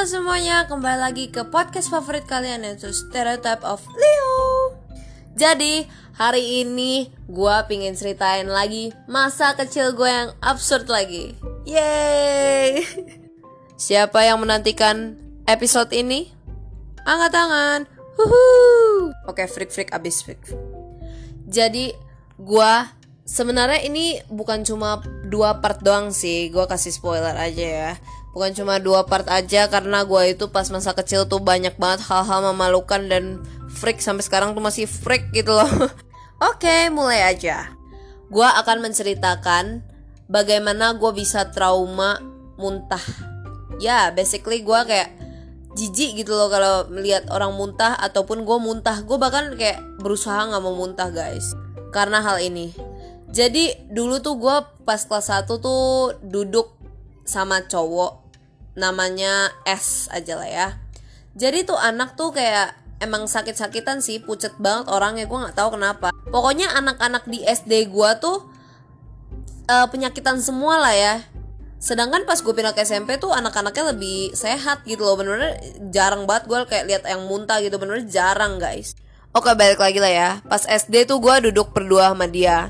Halo semuanya, kembali lagi ke podcast favorit kalian yaitu Stereotype of Leo. Jadi, hari ini gue pingin ceritain lagi masa kecil gue yang absurd lagi. Yeay! Siapa yang menantikan episode ini? Angkat tangan. Huhu. Oke, freak-freak abis freak. Jadi, gue sebenarnya ini bukan cuma dua part doang sih. Gue kasih spoiler aja ya bukan cuma dua part aja karena gue itu pas masa kecil tuh banyak banget hal-hal memalukan dan freak. Sampai sekarang tuh masih freak gitu loh. Oke mulai aja. Gue akan menceritakan bagaimana gue bisa trauma muntah. Ya basically gue kayak jijik gitu loh kalau melihat orang muntah ataupun gue muntah. Gue bahkan kayak berusaha nggak mau muntah guys. Karena hal ini. Jadi dulu tuh gue pas kelas 1 tuh duduk sama cowok namanya S aja lah ya. Jadi tuh anak tuh kayak emang sakit-sakitan sih, pucet banget orangnya gue nggak tahu kenapa. Pokoknya anak-anak di SD gue tuh uh, penyakitan semua lah ya. Sedangkan pas gue pindah ke SMP tuh anak-anaknya lebih sehat gitu loh Bener-bener jarang banget gue kayak lihat yang muntah gitu Bener-bener jarang guys Oke balik lagi lah ya Pas SD tuh gue duduk berdua sama dia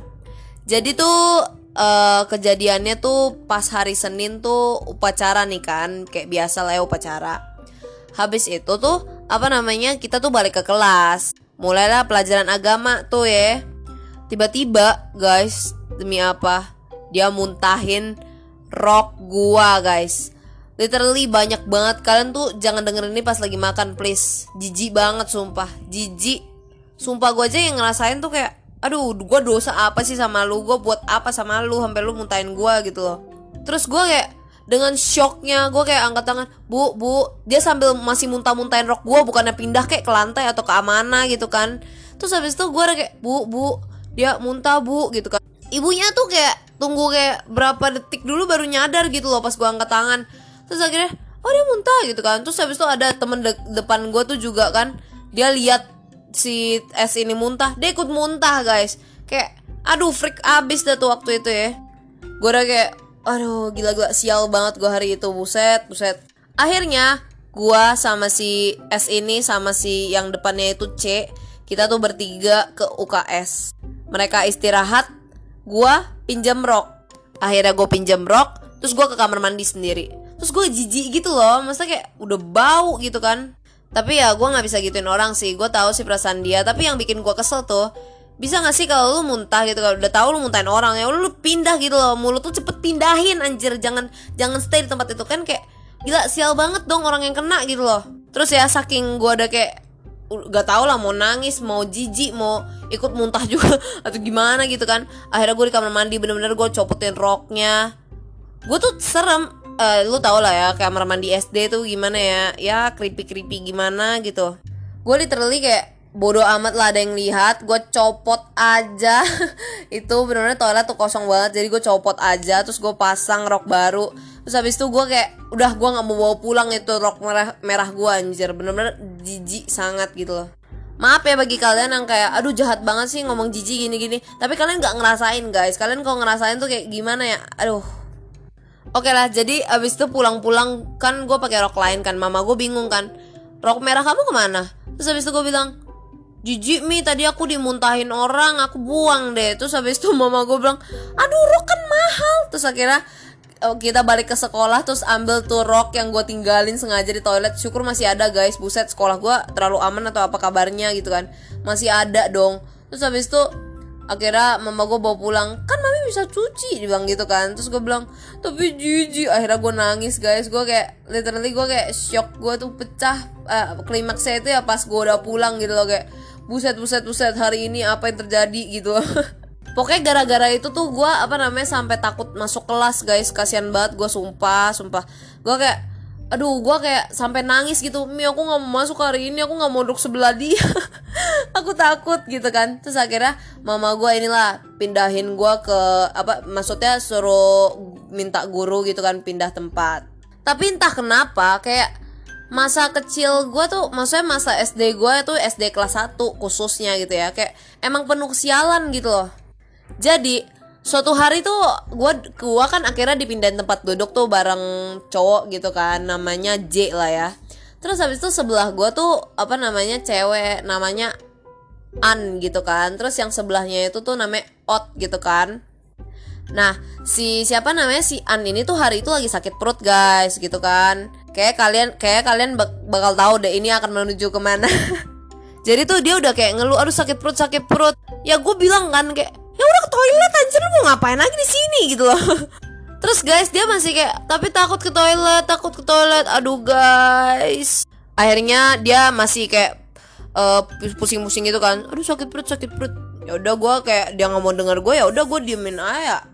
jadi tuh uh, kejadiannya tuh pas hari Senin tuh upacara nih kan, kayak biasa lah ya upacara. Habis itu tuh apa namanya kita tuh balik ke kelas. Mulailah pelajaran agama tuh ya. Tiba-tiba guys, demi apa? Dia muntahin rok gua guys. Literally banyak banget Kalian tuh jangan dengerin ini pas lagi makan please Jijik banget sumpah Jijik Sumpah gue aja yang ngerasain tuh kayak aduh gue dosa apa sih sama lu? Gue buat apa sama lu? Sampai lu muntahin gue gitu loh. Terus gue kayak dengan shocknya gue kayak angkat tangan bu bu. Dia sambil masih muntah-muntahin rok gue bukannya pindah kayak ke lantai atau ke amana gitu kan. Terus habis itu gue kayak bu bu. Dia muntah bu gitu kan. Ibunya tuh kayak tunggu kayak berapa detik dulu baru nyadar gitu loh pas gue angkat tangan. Terus akhirnya oh dia muntah gitu kan. Terus habis itu ada temen de depan gue tuh juga kan dia lihat si S ini muntah. Dia ikut muntah guys. Kayak aduh freak abis dah tuh waktu itu ya. Gue udah kayak aduh gila-gila sial banget gue hari itu. Buset buset. Akhirnya gue sama si S ini sama si yang depannya itu C kita tuh bertiga ke UKS mereka istirahat gue pinjam rok. Akhirnya gue pinjam rok terus gue ke kamar mandi sendiri. Terus gue jijik gitu loh masa kayak udah bau gitu kan tapi ya gue nggak bisa gituin orang sih. Gue tahu sih perasaan dia. Tapi yang bikin gue kesel tuh bisa gak sih kalau lu muntah gitu? Kalau udah tahu lu muntahin orang ya lu, lu pindah gitu loh. Mulut tuh cepet pindahin anjir. Jangan jangan stay di tempat itu. Kan kayak gila sial banget dong orang yang kena gitu loh. Terus ya saking gue udah kayak gak tau lah mau nangis mau jijik mau ikut muntah juga atau gimana gitu kan. Akhirnya gue di kamar mandi bener-bener gue copotin roknya. Gue tuh serem uh, lu tau lah ya kamar mandi SD tuh gimana ya? Ya creepy creepy gimana gitu. Gue literally kayak bodoh amat lah ada yang lihat gue copot aja. Itu bener-bener toilet tuh kosong banget jadi gue copot aja terus gue pasang rok baru. Terus habis itu gue kayak udah gue nggak mau bawa pulang itu rok merah merah gue anjir. Bener-bener jijik sangat gitu loh. Maaf ya bagi kalian yang kayak aduh jahat banget sih ngomong jijik gini-gini. Tapi kalian nggak ngerasain guys. Kalian kalau ngerasain tuh kayak gimana ya? Aduh Oke lah, jadi abis itu pulang-pulang kan gue pakai rok lain kan, mama gue bingung kan, rok merah kamu ke mana? Terus abis itu gue bilang, Jijik mi tadi aku dimuntahin orang aku buang deh. Terus habis itu mama gue bilang Aduh rok kan mahal. Terus akhirnya oh, kita balik ke sekolah Terus ambil tuh rok yang gue tinggalin sengaja di toilet. Syukur masih ada guys. Buset sekolah gue terlalu aman atau apa kabarnya gitu kan. Masih ada dong. Terus habis itu akhirnya mama gue bawa pulang. Kan mami bisa cuci bilang gitu kan. Terus gue bilang tapi jijik akhirnya gue nangis guys. Gue kayak literally gue kayak shock gue tuh pecah uh, klimaksnya itu ya pas gue udah pulang gitu loh. Kayak buset buset buset hari ini apa yang terjadi? gitu Pokoknya gara-gara itu tuh gue apa namanya sampai takut masuk kelas guys. Kasihan banget gue sumpah sumpah. Gue kayak aduh gue kayak sampai nangis gitu. Mi aku nggak mau masuk hari ini aku nggak mau duduk sebelah dia aku takut gitu kan. Terus akhirnya mama gue inilah pindahin gue ke apa maksudnya suruh minta guru gitu kan pindah tempat. Tapi entah kenapa kayak masa kecil gue tuh maksudnya masa SD gue tuh SD kelas 1 khususnya gitu ya. Kayak emang penuh kesialan gitu loh. Jadi suatu hari tuh gua gua kan akhirnya dipindahin tempat duduk tuh bareng cowok gitu kan namanya J lah ya. Terus habis itu sebelah gua tuh apa namanya cewek namanya An gitu kan terus yang sebelahnya itu tuh namanya Ot gitu kan Nah, si siapa namanya si An ini tuh hari itu lagi sakit perut guys, gitu kan. Kayak kalian kayak kalian bak bakal tahu deh ini akan menuju ke mana. Jadi tuh dia udah kayak ngeluh, aduh sakit perut, sakit perut. Ya gue bilang kan kayak, ya udah ke toilet anjir lu mau ngapain lagi di sini gitu loh. Terus guys dia masih kayak, tapi takut ke toilet, takut ke toilet. Aduh guys. Akhirnya dia masih kayak uh, pusing-pusing gitu kan. Aduh sakit perut, sakit perut. Ya udah gue kayak dia nggak mau denger gue ya udah gue diemin aja.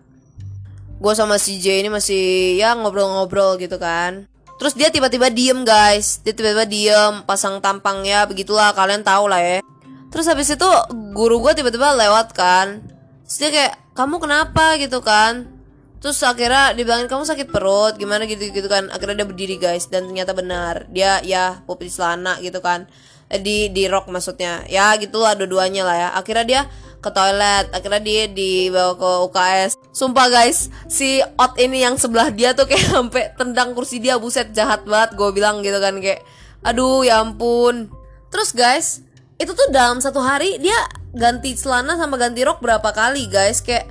Gue sama si J ini masih ya ngobrol-ngobrol gitu kan. Terus dia tiba-tiba diem guys. Dia tiba-tiba diem pasang tampang ya begitulah. Kalian tahu lah ya. Terus habis itu guru gue tiba-tiba lewat kan. Terus dia kayak kamu kenapa? gitu kan. Terus akhirnya dibilangin kamu sakit perut. Gimana gitu gitu kan. Akhirnya dia berdiri guys. Dan ternyata benar. Dia ya pupi celana gitu kan di di rok maksudnya. Ya gitulah dua-duanya lah ya. Akhirnya dia ke toilet akhirnya dia dibawa ke UKS sumpah guys si Ot ini yang sebelah dia tuh kayak sampai tendang kursi dia buset jahat banget gue bilang gitu kan kayak aduh ya ampun. Terus guys itu tuh dalam satu hari dia ganti celana sama ganti rok berapa kali guys kayak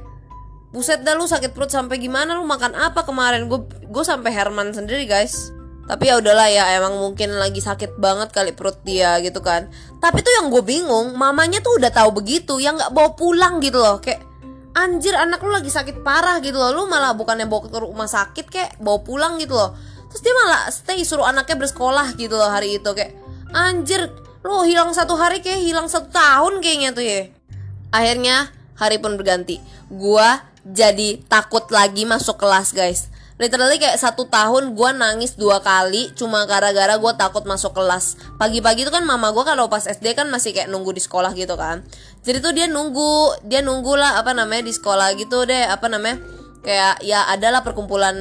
buset dah lu sakit perut sampai gimana? Lu makan apa kemarin? Gue gue sampai Herman sendiri guys tapi ya udahlah ya emang mungkin lagi sakit banget kali perut dia gitu kan. Tapi tuh yang gue bingung mamanya tuh udah tahu begitu yang nggak bawa pulang gitu loh. Kayak anjir anak lu lagi sakit parah gitu loh. Lu malah bukannya bawa ke rumah sakit kayak bawa pulang gitu loh. Terus dia malah stay suruh anaknya bersekolah gitu loh hari itu. Kayak anjir lu hilang satu hari kayak hilang satu tahun kayaknya tuh ya. Akhirnya hari pun berganti. Gua jadi takut lagi masuk kelas guys literally kayak satu tahun gue nangis dua kali cuma gara-gara gue takut masuk kelas. Pagi-pagi itu kan mama gue kalau pas SD kan masih kayak nunggu di sekolah gitu kan. Jadi tuh dia nunggu dia nunggu lah apa namanya di sekolah gitu deh apa namanya kayak ya adalah perkumpulan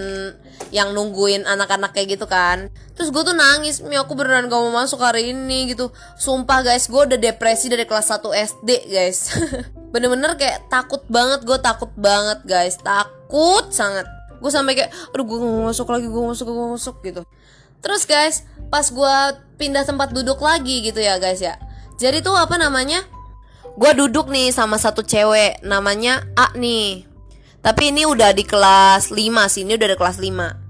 yang nungguin anak-anak kayak gitu kan. Terus gue tuh nangis mi aku beneran gak mau masuk hari ini gitu. Sumpah guys gue udah depresi dari kelas 1 SD guys. Bener-bener kayak takut banget gue takut banget guys. Takut sangat gue sampai kayak aduh gue masuk lagi gue masuk gue masuk gitu. Terus guys pas gue pindah tempat duduk lagi gitu ya guys ya. Jadi tuh apa namanya? Gue duduk nih sama satu cewek namanya A nih. Tapi ini udah di kelas 5 sih ini udah di kelas 5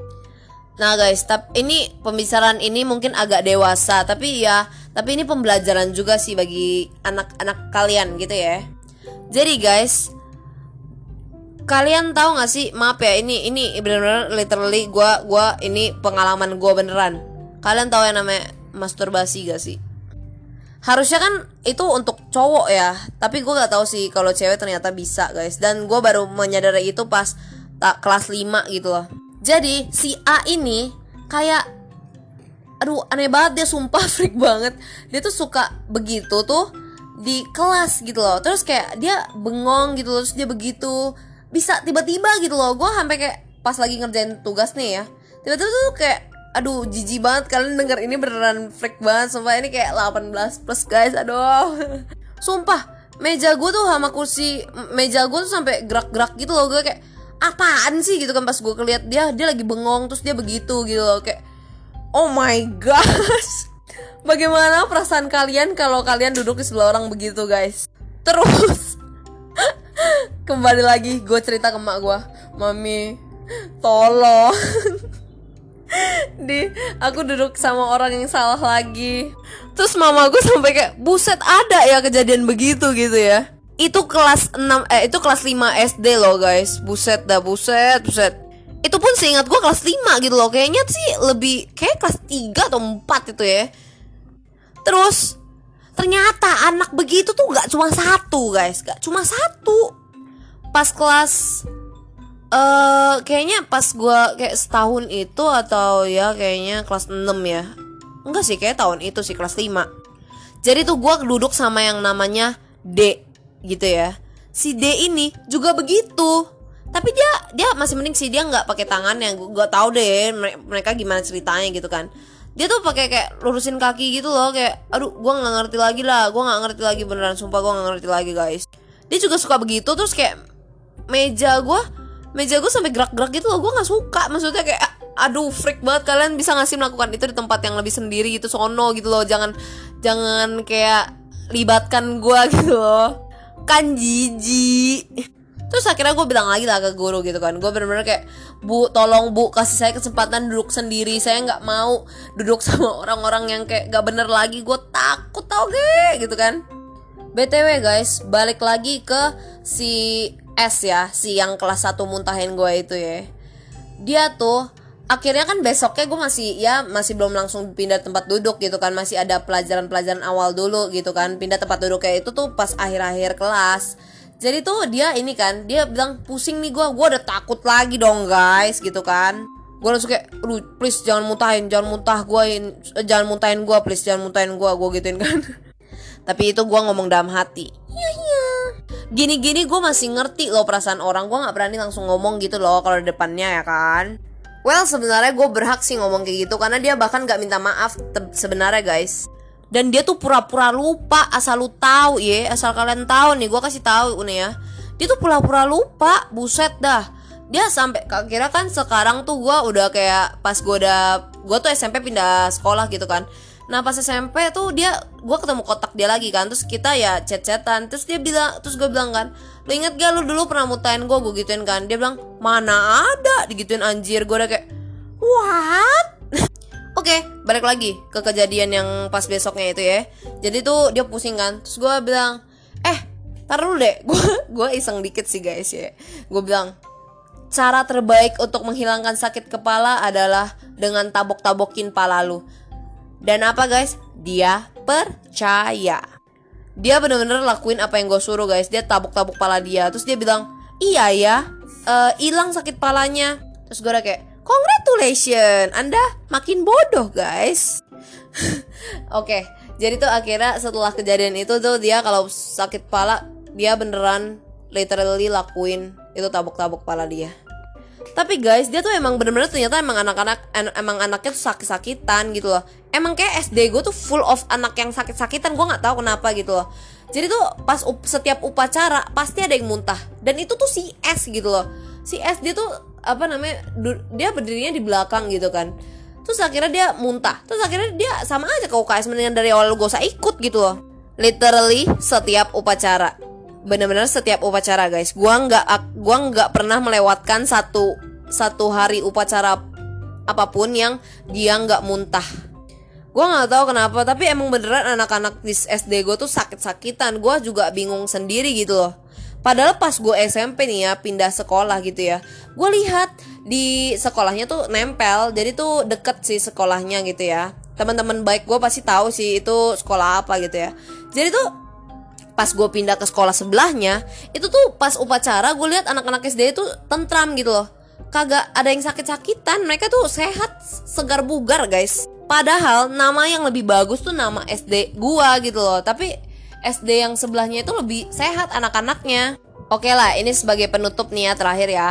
Nah guys, tapi ini pembicaraan ini mungkin agak dewasa, tapi ya, tapi ini pembelajaran juga sih bagi anak-anak kalian gitu ya. Jadi guys, kalian tahu gak sih? Maaf ya ini ini benar-benar literally gue gua ini pengalaman gue beneran. Kalian tahu yang namanya masturbasi gak sih? Harusnya kan itu untuk cowok ya tapi gue gak tahu sih kalau cewek ternyata bisa guys. Dan gue baru menyadari itu pas tak kelas 5 gitu loh. Jadi si A ini kayak aduh aneh banget dia sumpah freak banget. Dia tuh suka begitu tuh di kelas gitu loh. Terus kayak dia bengong gitu loh terus dia begitu bisa tiba-tiba gitu loh. Gue sampai kayak pas lagi ngerjain tugas nih ya tiba-tiba tuh kayak aduh jijik banget. Kalian denger ini beneran freak banget sumpah. Ini kayak 18 plus guys. Aduh. Sumpah meja gue tuh sama kursi meja gue tuh sampai gerak-gerak gitu loh. Gue kayak apaan sih? Gitu kan pas gue keliat dia dia lagi bengong terus dia begitu gitu loh. Kayak oh my gosh. Bagaimana perasaan kalian kalau kalian duduk di sebelah orang begitu guys? Terus kembali lagi gue cerita ke mak gue mami tolong. Di aku duduk sama orang yang salah lagi. Terus mama gue sampai kayak buset ada ya kejadian begitu gitu ya. Itu kelas 6 eh itu kelas 5 SD loh guys. Buset dah buset buset. Itu pun seingat gue kelas 5 gitu loh. Kayaknya sih lebih kayak kelas 3 atau 4 itu ya. Terus ternyata anak begitu tuh gak cuma satu guys. Gak cuma satu pas kelas uh, kayaknya pas gue kayak setahun itu atau ya kayaknya kelas 6 ya. Enggak sih kayak tahun itu sih kelas 5 jadi tuh gue duduk sama yang namanya D gitu ya. Si D ini juga begitu. Tapi dia dia masih mending sih dia nggak pakai tangan yang gue tau deh mereka gimana ceritanya gitu kan. Dia tuh pakai kayak lurusin kaki gitu loh kayak aduh gue nggak ngerti lagi lah gue nggak ngerti lagi beneran sumpah gue nggak ngerti lagi guys. Dia juga suka begitu terus kayak meja gue meja gue sampai gerak-gerak gitu loh gue nggak suka. Maksudnya kayak aduh freak banget kalian bisa ngasih melakukan itu di tempat yang lebih sendiri gitu sono gitu loh. Jangan jangan kayak libatkan gue gitu loh. Kan jijik. Terus akhirnya gue bilang lagi lah ke guru gitu kan. Gue bener-bener kayak bu tolong bu kasih saya kesempatan duduk sendiri. Saya nggak mau duduk sama orang-orang yang kayak gak bener lagi. Gue takut tau gak gitu kan. Btw guys balik lagi ke si S ya si yang kelas 1 muntahin gue itu ya. Dia tuh akhirnya kan besoknya gue masih ya masih belum langsung pindah tempat duduk gitu kan. Masih ada pelajaran-pelajaran awal dulu gitu kan. Pindah tempat duduk kayak itu tuh pas akhir-akhir kelas. Jadi tuh dia ini kan dia bilang pusing nih gue gue udah takut lagi dong guys gitu kan. Gue langsung kayak lu please jangan muntahin jangan muntah gue eh, jangan muntahin gue please jangan muntahin gue gue gituin kan. Tapi itu gue ngomong dalam hati. Iya iya gini-gini gue masih ngerti loh perasaan orang. Gue nggak berani langsung ngomong gitu loh kalau depannya ya kan? Well sebenarnya gue berhak sih ngomong kayak gitu karena dia bahkan gak minta maaf sebenarnya guys. Dan dia tuh pura-pura lupa asal lu tahu ya asal kalian tahu nih gue kasih tahu nih ya. Dia tuh pura-pura lupa buset dah. Dia sampai kira kan sekarang tuh gue udah kayak pas gue udah gue tuh SMP pindah sekolah gitu kan Nah pas SMP tuh dia gue ketemu kotak dia lagi kan terus kita ya chat-chatan terus dia bilang terus gue bilang kan lu inget gak lu dulu pernah mutain gue gue gituin kan dia bilang mana ada digituin anjir gue udah kayak what Oke, okay, balik lagi ke kejadian yang pas besoknya itu ya. Jadi tuh dia pusing kan. Terus gue bilang, eh, taruh deh. Gue gue iseng dikit sih guys ya. Gue bilang, cara terbaik untuk menghilangkan sakit kepala adalah dengan tabok-tabokin pala lu. Dan apa guys? Dia percaya. Dia bener-bener lakuin apa yang gue suruh guys. Dia tabuk-tabuk pala dia. Terus dia bilang, iya ya, eh, hilang uh, sakit palanya. Terus gue kayak, congratulations, Anda makin bodoh guys. Oke, okay, jadi tuh akhirnya setelah kejadian itu tuh dia kalau sakit pala dia beneran literally lakuin itu tabuk-tabuk pala dia tapi guys dia tuh emang bener-bener ternyata emang anak-anak emang anaknya tuh sakit-sakitan gitu loh. Emang kayak SD gue tuh full of anak yang sakit-sakitan gue nggak tahu kenapa gitu loh. Jadi tuh pas up, setiap upacara pasti ada yang muntah. Dan itu tuh si S gitu loh. Si S dia tuh apa namanya dia berdirinya di belakang gitu kan. Terus akhirnya dia muntah. Terus akhirnya dia sama aja ke UKS mendingan dari awal gue usah ikut gitu loh. Literally setiap upacara bener-bener setiap upacara guys. Gua nggak gua nggak pernah melewatkan satu satu hari upacara apa pun yang dia nggak muntah. Gua nggak tahu kenapa tapi emang beneran anak-anak di SD gue tuh sakit-sakitan. Gua juga bingung sendiri gitu loh. Padahal pas gue SMP nih ya pindah sekolah gitu ya gue lihat di sekolahnya tuh nempel jadi tuh deket sih sekolahnya gitu ya. Teman-teman baik gue pasti tahu sih itu sekolah apa gitu ya. Jadi tuh pas gue pindah ke sekolah sebelahnya itu tuh pas upacara gue lihat anak-anak SD itu tentram gitu loh. Kagak ada yang sakit-sakitan mereka tuh sehat segar bugar guys. Padahal nama yang lebih bagus tuh nama SD gua gitu loh. Tapi SD yang sebelahnya itu lebih sehat anak-anaknya. Oke lah ini sebagai penutup nih ya terakhir ya.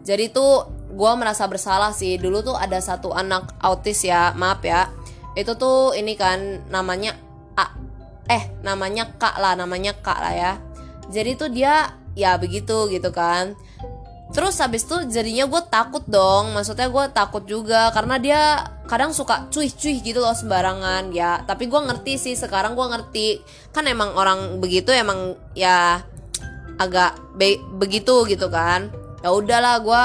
Jadi tuh gue merasa bersalah sih. Dulu tuh ada satu anak autis ya maaf ya. Itu tuh ini kan namanya eh namanya kak lah namanya kak lah ya. Jadi tuh dia ya begitu gitu kan. Terus habis itu jadinya gue takut dong. Maksudnya gue takut juga karena dia kadang suka cuih-cuih gitu loh sembarangan ya. Tapi gue ngerti sih sekarang gue ngerti. Kan emang orang begitu emang ya agak be begitu gitu kan. Ya udahlah gue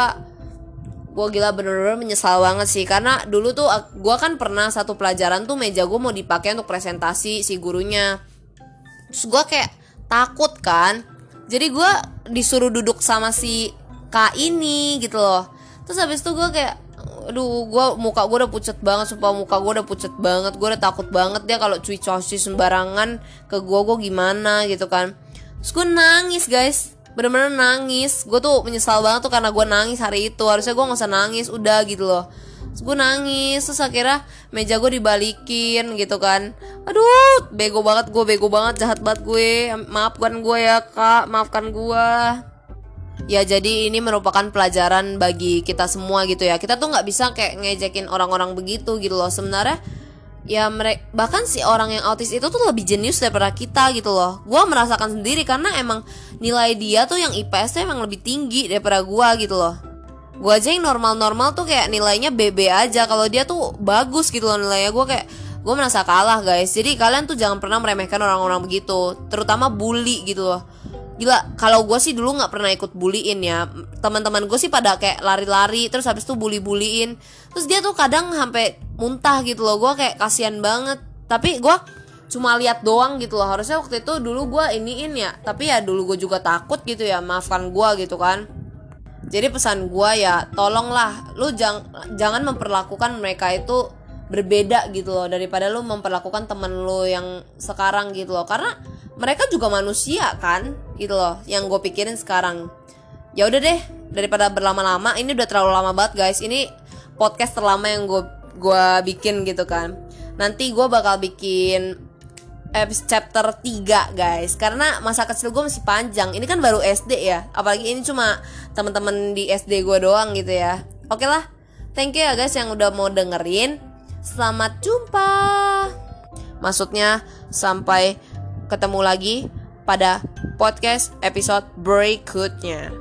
gue gila bener-bener menyesal banget sih. Karena dulu tuh gue kan pernah satu pelajaran tuh meja gue mau dipakai untuk presentasi si gurunya. Terus gue kayak takut kan. Jadi gue disuruh duduk sama si kak ini gitu loh. Terus habis itu gue kayak aduh gue muka gue udah pucet banget sumpah muka gue udah pucet banget. Gue udah takut banget dia kalau cuy cuci sembarangan ke gue gue gimana gitu kan. Terus gue nangis guys bener-bener nangis. Gue tuh menyesal banget tuh karena gue nangis hari itu. Harusnya gue nggak usah nangis udah gitu loh. Terus gue nangis terus akhirnya meja gue dibalikin gitu kan. Aduh bego banget gue bego banget jahat banget gue. Maafkan gue ya kak. Maafkan gue ya jadi ini merupakan pelajaran bagi kita semua gitu ya. Kita tuh nggak bisa kayak ngejekin orang-orang begitu gitu loh. Sebenarnya ya mereka bahkan si orang yang autis itu tuh lebih jenius daripada kita gitu loh. Gue merasakan sendiri karena emang nilai dia tuh yang IPS tuh emang lebih tinggi daripada gue gitu loh. Gue aja yang normal-normal tuh kayak nilainya BB aja. Kalau dia tuh bagus gitu loh nilainya. Gue kayak gue merasa kalah guys. Jadi kalian tuh jangan pernah meremehkan orang-orang begitu. Terutama bully gitu loh gila kalau gue sih dulu nggak pernah ikut bullyin ya. Teman-teman gue sih pada kayak lari-lari terus habis itu bully-bullyin terus dia tuh kadang sampai muntah gitu loh. Gue kayak kasihan banget. Tapi gue cuma lihat doang gitu loh. Harusnya waktu itu dulu gue iniin ya. Tapi ya dulu gue juga takut gitu ya. Maafkan gue gitu kan. Jadi pesan gue ya tolonglah. Lu jang, jangan memperlakukan mereka itu berbeda gitu loh daripada lu memperlakukan temen lu yang sekarang gitu loh. Karena mereka juga manusia kan gitu loh yang gue pikirin sekarang. Ya udah deh daripada berlama-lama ini udah terlalu lama banget guys. Ini podcast terlama yang gue gue bikin gitu kan. Nanti gue bakal bikin chapter 3 guys. Karena masa kecil gue masih panjang. Ini kan baru SD ya. Apalagi ini cuma teman-teman di SD gue doang gitu ya. Oke lah. Thank you ya guys yang udah mau dengerin selamat jumpa maksudnya sampai ketemu lagi pada podcast episode berikutnya.